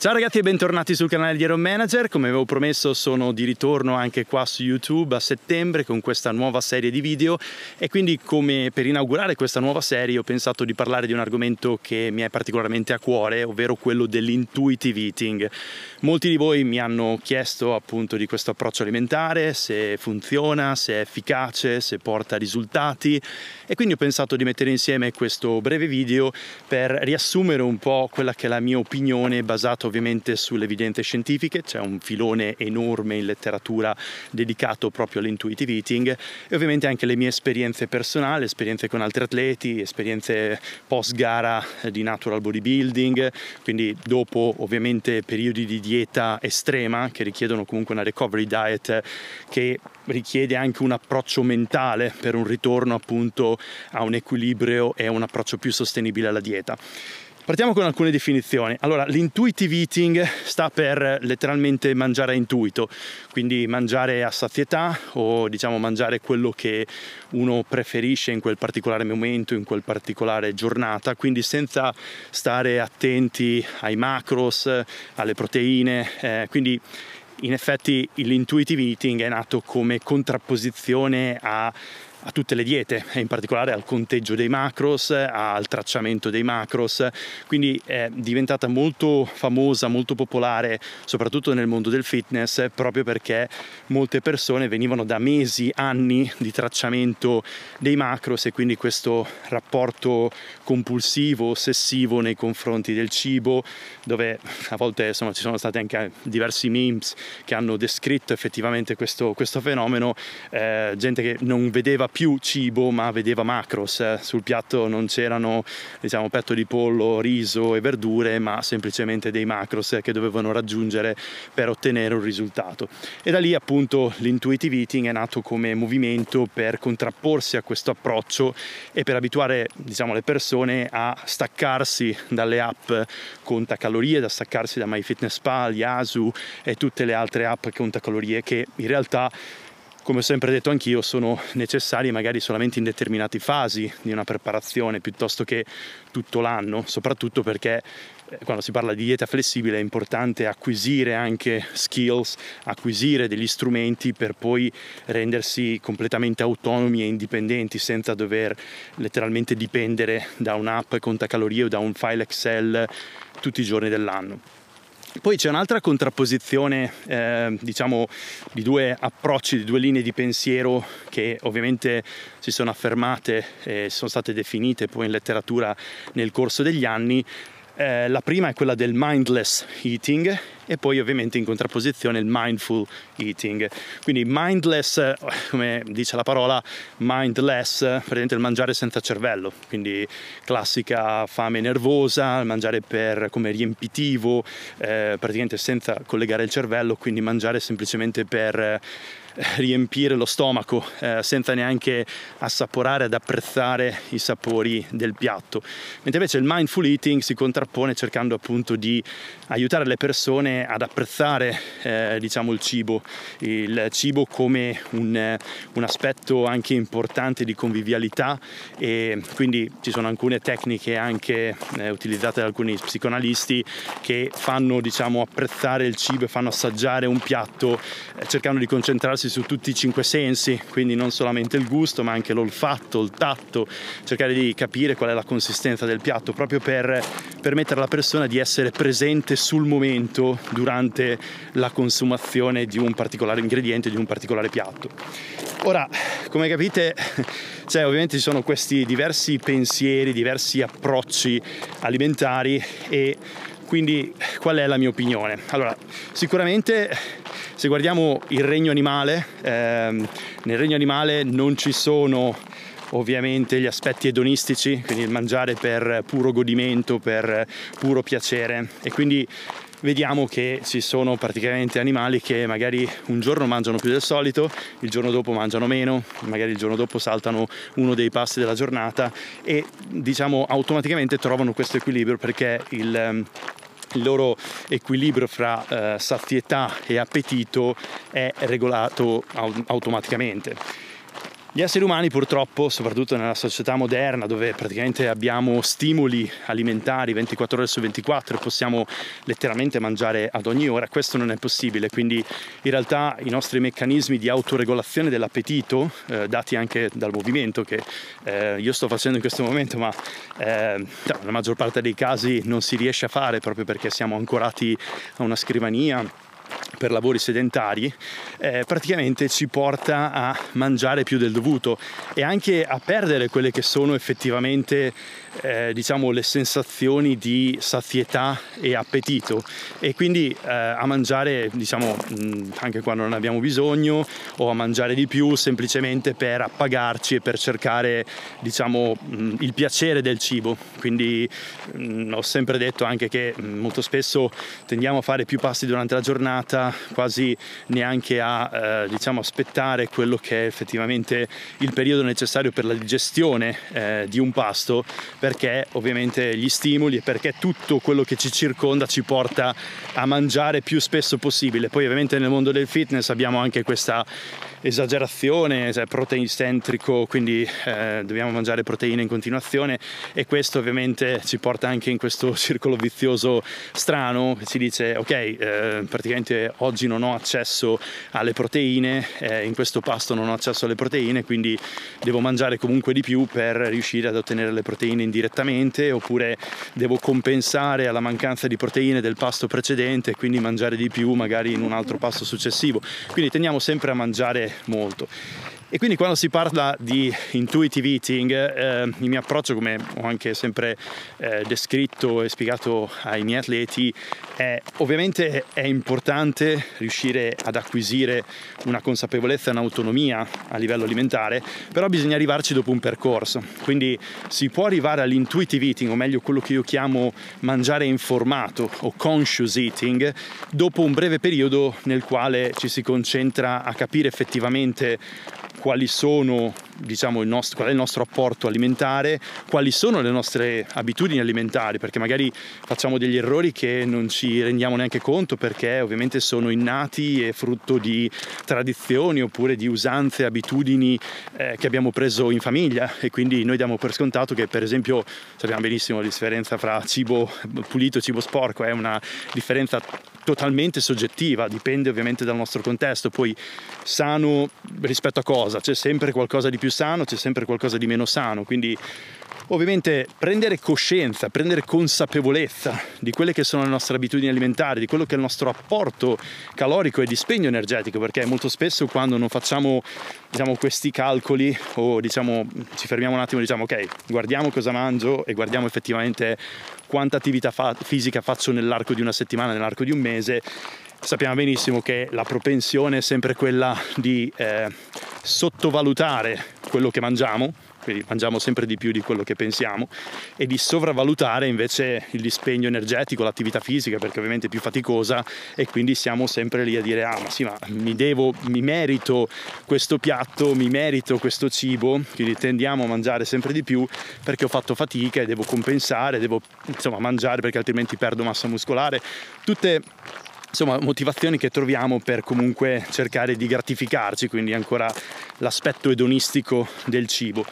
Ciao ragazzi e bentornati sul canale di Iron Manager, come avevo promesso sono di ritorno anche qua su YouTube a settembre con questa nuova serie di video e quindi come per inaugurare questa nuova serie ho pensato di parlare di un argomento che mi è particolarmente a cuore, ovvero quello dell'intuitive eating. Molti di voi mi hanno chiesto appunto di questo approccio alimentare, se funziona, se è efficace, se porta risultati e quindi ho pensato di mettere insieme questo breve video per riassumere un po' quella che è la mia opinione basata ovviamente sulle evidenze scientifiche, c'è un filone enorme in letteratura dedicato proprio all'intuitive eating e ovviamente anche le mie esperienze personali, esperienze con altri atleti, esperienze post gara di natural bodybuilding, quindi dopo ovviamente periodi di dieta estrema che richiedono comunque una recovery diet che richiede anche un approccio mentale per un ritorno appunto a un equilibrio e un approccio più sostenibile alla dieta. Partiamo con alcune definizioni. Allora, l'intuitive eating sta per letteralmente mangiare a intuito, quindi mangiare a sazietà o diciamo mangiare quello che uno preferisce in quel particolare momento, in quel particolare giornata, quindi senza stare attenti ai macros, alle proteine, eh, quindi in effetti l'intuitive eating è nato come contrapposizione a a tutte le diete in particolare al conteggio dei macros, al tracciamento dei macros, quindi è diventata molto famosa, molto popolare soprattutto nel mondo del fitness proprio perché molte persone venivano da mesi, anni di tracciamento dei macros e quindi questo rapporto compulsivo, ossessivo nei confronti del cibo dove a volte insomma, ci sono stati anche diversi memes che hanno descritto effettivamente questo, questo fenomeno, eh, gente che non vedeva più cibo ma vedeva macros, eh. sul piatto non c'erano diciamo petto di pollo, riso e verdure ma semplicemente dei macros che dovevano raggiungere per ottenere un risultato e da lì appunto l'intuitive eating è nato come movimento per contrapporsi a questo approccio e per abituare diciamo le persone a staccarsi dalle app conta calorie, da staccarsi da MyFitnessPal, Yasu e tutte le altre app conta calorie che in realtà come ho sempre detto anch'io, sono necessari magari solamente in determinate fasi di una preparazione piuttosto che tutto l'anno, soprattutto perché eh, quando si parla di dieta flessibile è importante acquisire anche skills, acquisire degli strumenti per poi rendersi completamente autonomi e indipendenti senza dover letteralmente dipendere da un'app contacalorie o da un file Excel tutti i giorni dell'anno. Poi c'è un'altra contrapposizione, eh, diciamo, di due approcci, di due linee di pensiero che ovviamente si sono affermate e sono state definite poi in letteratura nel corso degli anni, eh, la prima è quella del mindless eating e poi ovviamente in contrapposizione il mindful eating. Quindi mindless, come dice la parola, mindless, praticamente il mangiare senza cervello, quindi classica fame nervosa, mangiare per, come riempitivo, eh, praticamente senza collegare il cervello, quindi mangiare semplicemente per riempire lo stomaco eh, senza neanche assaporare ed apprezzare i sapori del piatto. Mentre invece il mindful eating si contrappone cercando appunto di aiutare le persone ad apprezzare eh, diciamo il cibo, il cibo come un, un aspetto anche importante di convivialità e quindi ci sono alcune tecniche anche eh, utilizzate da alcuni psicoanalisti che fanno diciamo apprezzare il cibo e fanno assaggiare un piatto eh, cercando di concentrarsi basandosi su tutti i cinque sensi, quindi non solamente il gusto ma anche l'olfatto, il tatto, cercare di capire qual è la consistenza del piatto, proprio per permettere alla persona di essere presente sul momento durante la consumazione di un particolare ingrediente, di un particolare piatto. Ora, come capite, cioè, ovviamente ci sono questi diversi pensieri, diversi approcci alimentari e quindi qual è la mia opinione? Allora, sicuramente se guardiamo il regno animale, ehm, nel regno animale non ci sono ovviamente gli aspetti edonistici, quindi il mangiare per puro godimento, per puro piacere. E quindi vediamo che ci sono praticamente animali che magari un giorno mangiano più del solito, il giorno dopo mangiano meno, magari il giorno dopo saltano uno dei passi della giornata e diciamo automaticamente trovano questo equilibrio perché il il loro equilibrio fra eh, sazietà e appetito è regolato automaticamente. Gli esseri umani purtroppo, soprattutto nella società moderna dove praticamente abbiamo stimoli alimentari 24 ore su 24 e possiamo letteralmente mangiare ad ogni ora, questo non è possibile, quindi in realtà i nostri meccanismi di autoregolazione dell'appetito, eh, dati anche dal movimento che eh, io sto facendo in questo momento, ma eh, nella maggior parte dei casi non si riesce a fare proprio perché siamo ancorati a una scrivania per lavori sedentari, eh, praticamente ci porta a mangiare più del dovuto e anche a perdere quelle che sono effettivamente eh, diciamo le sensazioni di sazietà e appetito. E quindi eh, a mangiare diciamo anche quando non abbiamo bisogno o a mangiare di più semplicemente per appagarci e per cercare diciamo il piacere del cibo. Quindi mh, ho sempre detto anche che molto spesso tendiamo a fare più passi durante la giornata quasi neanche a eh, diciamo aspettare quello che è effettivamente il periodo necessario per la digestione eh, di un pasto perché ovviamente gli stimoli e perché tutto quello che ci circonda ci porta a mangiare più spesso possibile. Poi ovviamente nel mondo del fitness abbiamo anche questa esagerazione, cioè proteinicentrico, quindi eh, dobbiamo mangiare proteine in continuazione e questo ovviamente ci porta anche in questo circolo vizioso strano, si dice ok, eh, praticamente oggi non ho accesso alle proteine, eh, in questo pasto non ho accesso alle proteine, quindi devo mangiare comunque di più per riuscire ad ottenere le proteine indirettamente oppure devo compensare alla mancanza di proteine del pasto precedente e quindi mangiare di più magari in un altro pasto successivo. Quindi tendiamo sempre a mangiare molto. E quindi quando si parla di intuitive eating, eh, il mio approccio, come ho anche sempre eh, descritto e spiegato ai miei atleti, è ovviamente è importante riuscire ad acquisire una consapevolezza e un'autonomia a livello alimentare, però bisogna arrivarci dopo un percorso. Quindi si può arrivare all'intuitive eating, o meglio quello che io chiamo mangiare informato o conscious eating, dopo un breve periodo nel quale ci si concentra a capire effettivamente quali sono, diciamo, nostro, qual è il nostro apporto alimentare, quali sono le nostre abitudini alimentari, perché magari facciamo degli errori che non ci rendiamo neanche conto perché ovviamente sono innati e frutto di tradizioni oppure di usanze, abitudini eh, che abbiamo preso in famiglia e quindi noi diamo per scontato che per esempio sappiamo benissimo la differenza fra cibo pulito e cibo sporco, è una differenza totalmente soggettiva, dipende ovviamente dal nostro contesto, poi sano rispetto a cosa? C'è sempre qualcosa di più sano, c'è sempre qualcosa di meno sano, quindi ovviamente prendere coscienza, prendere consapevolezza di quelle che sono le nostre abitudini alimentari, di quello che è il nostro apporto calorico e dispendio energetico, perché molto spesso quando non facciamo diciamo, questi calcoli o diciamo, ci fermiamo un attimo e diciamo ok, guardiamo cosa mangio e guardiamo effettivamente quanta attività fa- fisica faccio nell'arco di una settimana, nell'arco di un mese, sappiamo benissimo che la propensione è sempre quella di eh, sottovalutare quello che mangiamo quindi mangiamo sempre di più di quello che pensiamo, e di sopravvalutare invece il dispendio energetico, l'attività fisica, perché ovviamente è più faticosa e quindi siamo sempre lì a dire ah ma sì ma mi devo, mi merito questo piatto, mi merito questo cibo, quindi tendiamo a mangiare sempre di più perché ho fatto fatica e devo compensare, devo insomma mangiare perché altrimenti perdo massa muscolare, tutte insomma motivazioni che troviamo per comunque cercare di gratificarci, quindi ancora l'aspetto edonistico del cibo.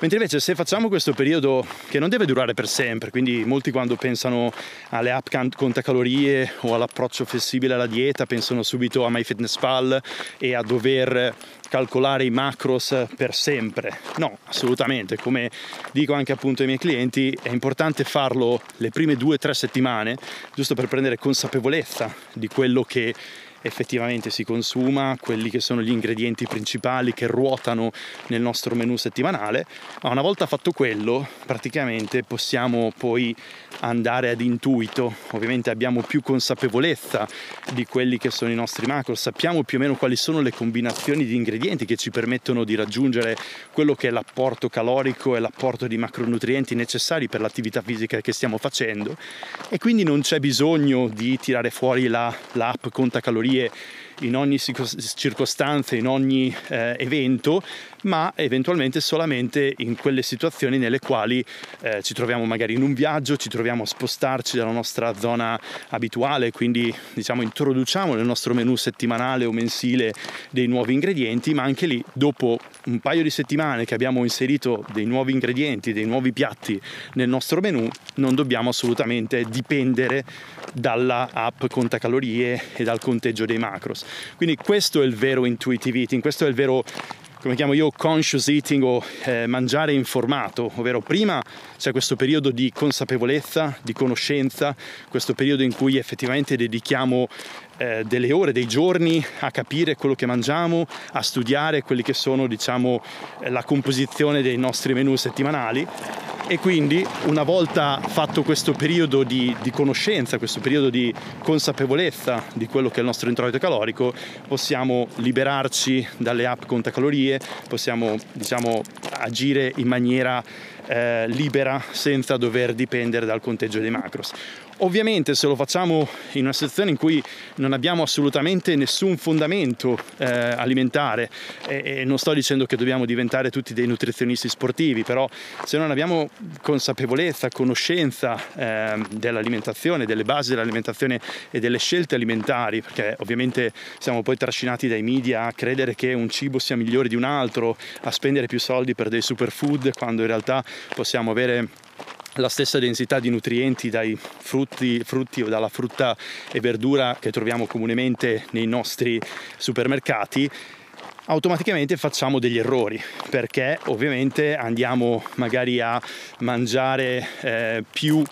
Mentre invece se facciamo questo periodo che non deve durare per sempre, quindi molti quando pensano alle app contacalorie o all'approccio flessibile alla dieta pensano subito a MyFitnessPal e a dover calcolare i macros per sempre. No, assolutamente, come dico anche appunto ai miei clienti, è importante farlo le prime due o tre settimane, giusto per prendere consapevolezza di quello che effettivamente si consuma, quelli che sono gli ingredienti principali che ruotano nel nostro menù settimanale, ma una volta fatto quello praticamente possiamo poi andare ad intuito, ovviamente abbiamo più consapevolezza di quelli che sono i nostri macro, sappiamo più o meno quali sono le combinazioni di ingredienti che ci permettono di raggiungere quello che è l'apporto calorico e l'apporto di macronutrienti necessari per l'attività fisica che stiamo facendo. E quindi non c'è bisogno di tirare fuori la, l'app conta calorie in ogni circostanza, in ogni eh, evento, ma eventualmente solamente in quelle situazioni nelle quali eh, ci troviamo magari in un viaggio, ci troviamo a spostarci dalla nostra zona abituale, quindi diciamo introduciamo nel nostro menu settimanale o mensile dei nuovi ingredienti, ma anche lì dopo un paio di settimane che abbiamo inserito dei nuovi ingredienti, dei nuovi piatti nel nostro menu, non dobbiamo assolutamente dipendere dalla app contacalorie e dal conteggio dei macros. Quindi questo è il vero intuitive eating, questo è il vero come chiamo io, conscious eating o eh, mangiare informato, ovvero prima c'è questo periodo di consapevolezza, di conoscenza, questo periodo in cui effettivamente dedichiamo eh, delle ore, dei giorni a capire quello che mangiamo, a studiare quelli che sono diciamo la composizione dei nostri menù settimanali e quindi una volta fatto questo periodo di, di, conoscenza, questo periodo di consapevolezza di quello che è il nostro introito calorico, possiamo liberarci dalle app contacalorie, possiamo diciamo agire in maniera eh, libera senza dover dipendere dal conteggio dei macros. Ovviamente se lo facciamo in una situazione in cui non abbiamo assolutamente nessun fondamento eh, alimentare e, e, non sto dicendo che dobbiamo diventare tutti dei nutrizionisti sportivi, però se non abbiamo consapevolezza, conoscenza eh, dell'alimentazione, delle basi dell'alimentazione e delle scelte alimentari, perché ovviamente siamo poi trascinati dai media a credere che un cibo sia migliore di un altro, a spendere più soldi per dei superfood, quando in realtà possiamo avere la stessa densità di nutrienti dai frutti, frutti, o dalla frutta e verdura che troviamo comunemente nei nostri supermercati, automaticamente facciamo degli errori perché ovviamente andiamo magari a mangiare eh, più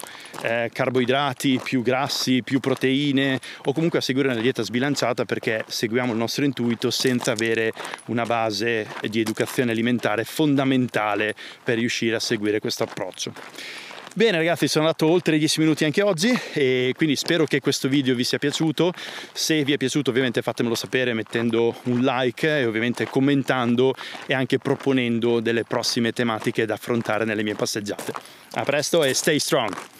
eh, carboidrati, più grassi, più proteine o comunque a seguire una dieta sbilanciata perché seguiamo il nostro intuito senza avere una base di educazione alimentare fondamentale per riuscire a seguire questo approccio. Bene ragazzi, sono andato oltre 10 minuti anche oggi e quindi spero che questo video vi sia piaciuto. Se vi è piaciuto ovviamente fatemelo sapere mettendo un like e ovviamente commentando e anche proponendo delle prossime tematiche da affrontare nelle mie passeggiate. A presto e stay strong!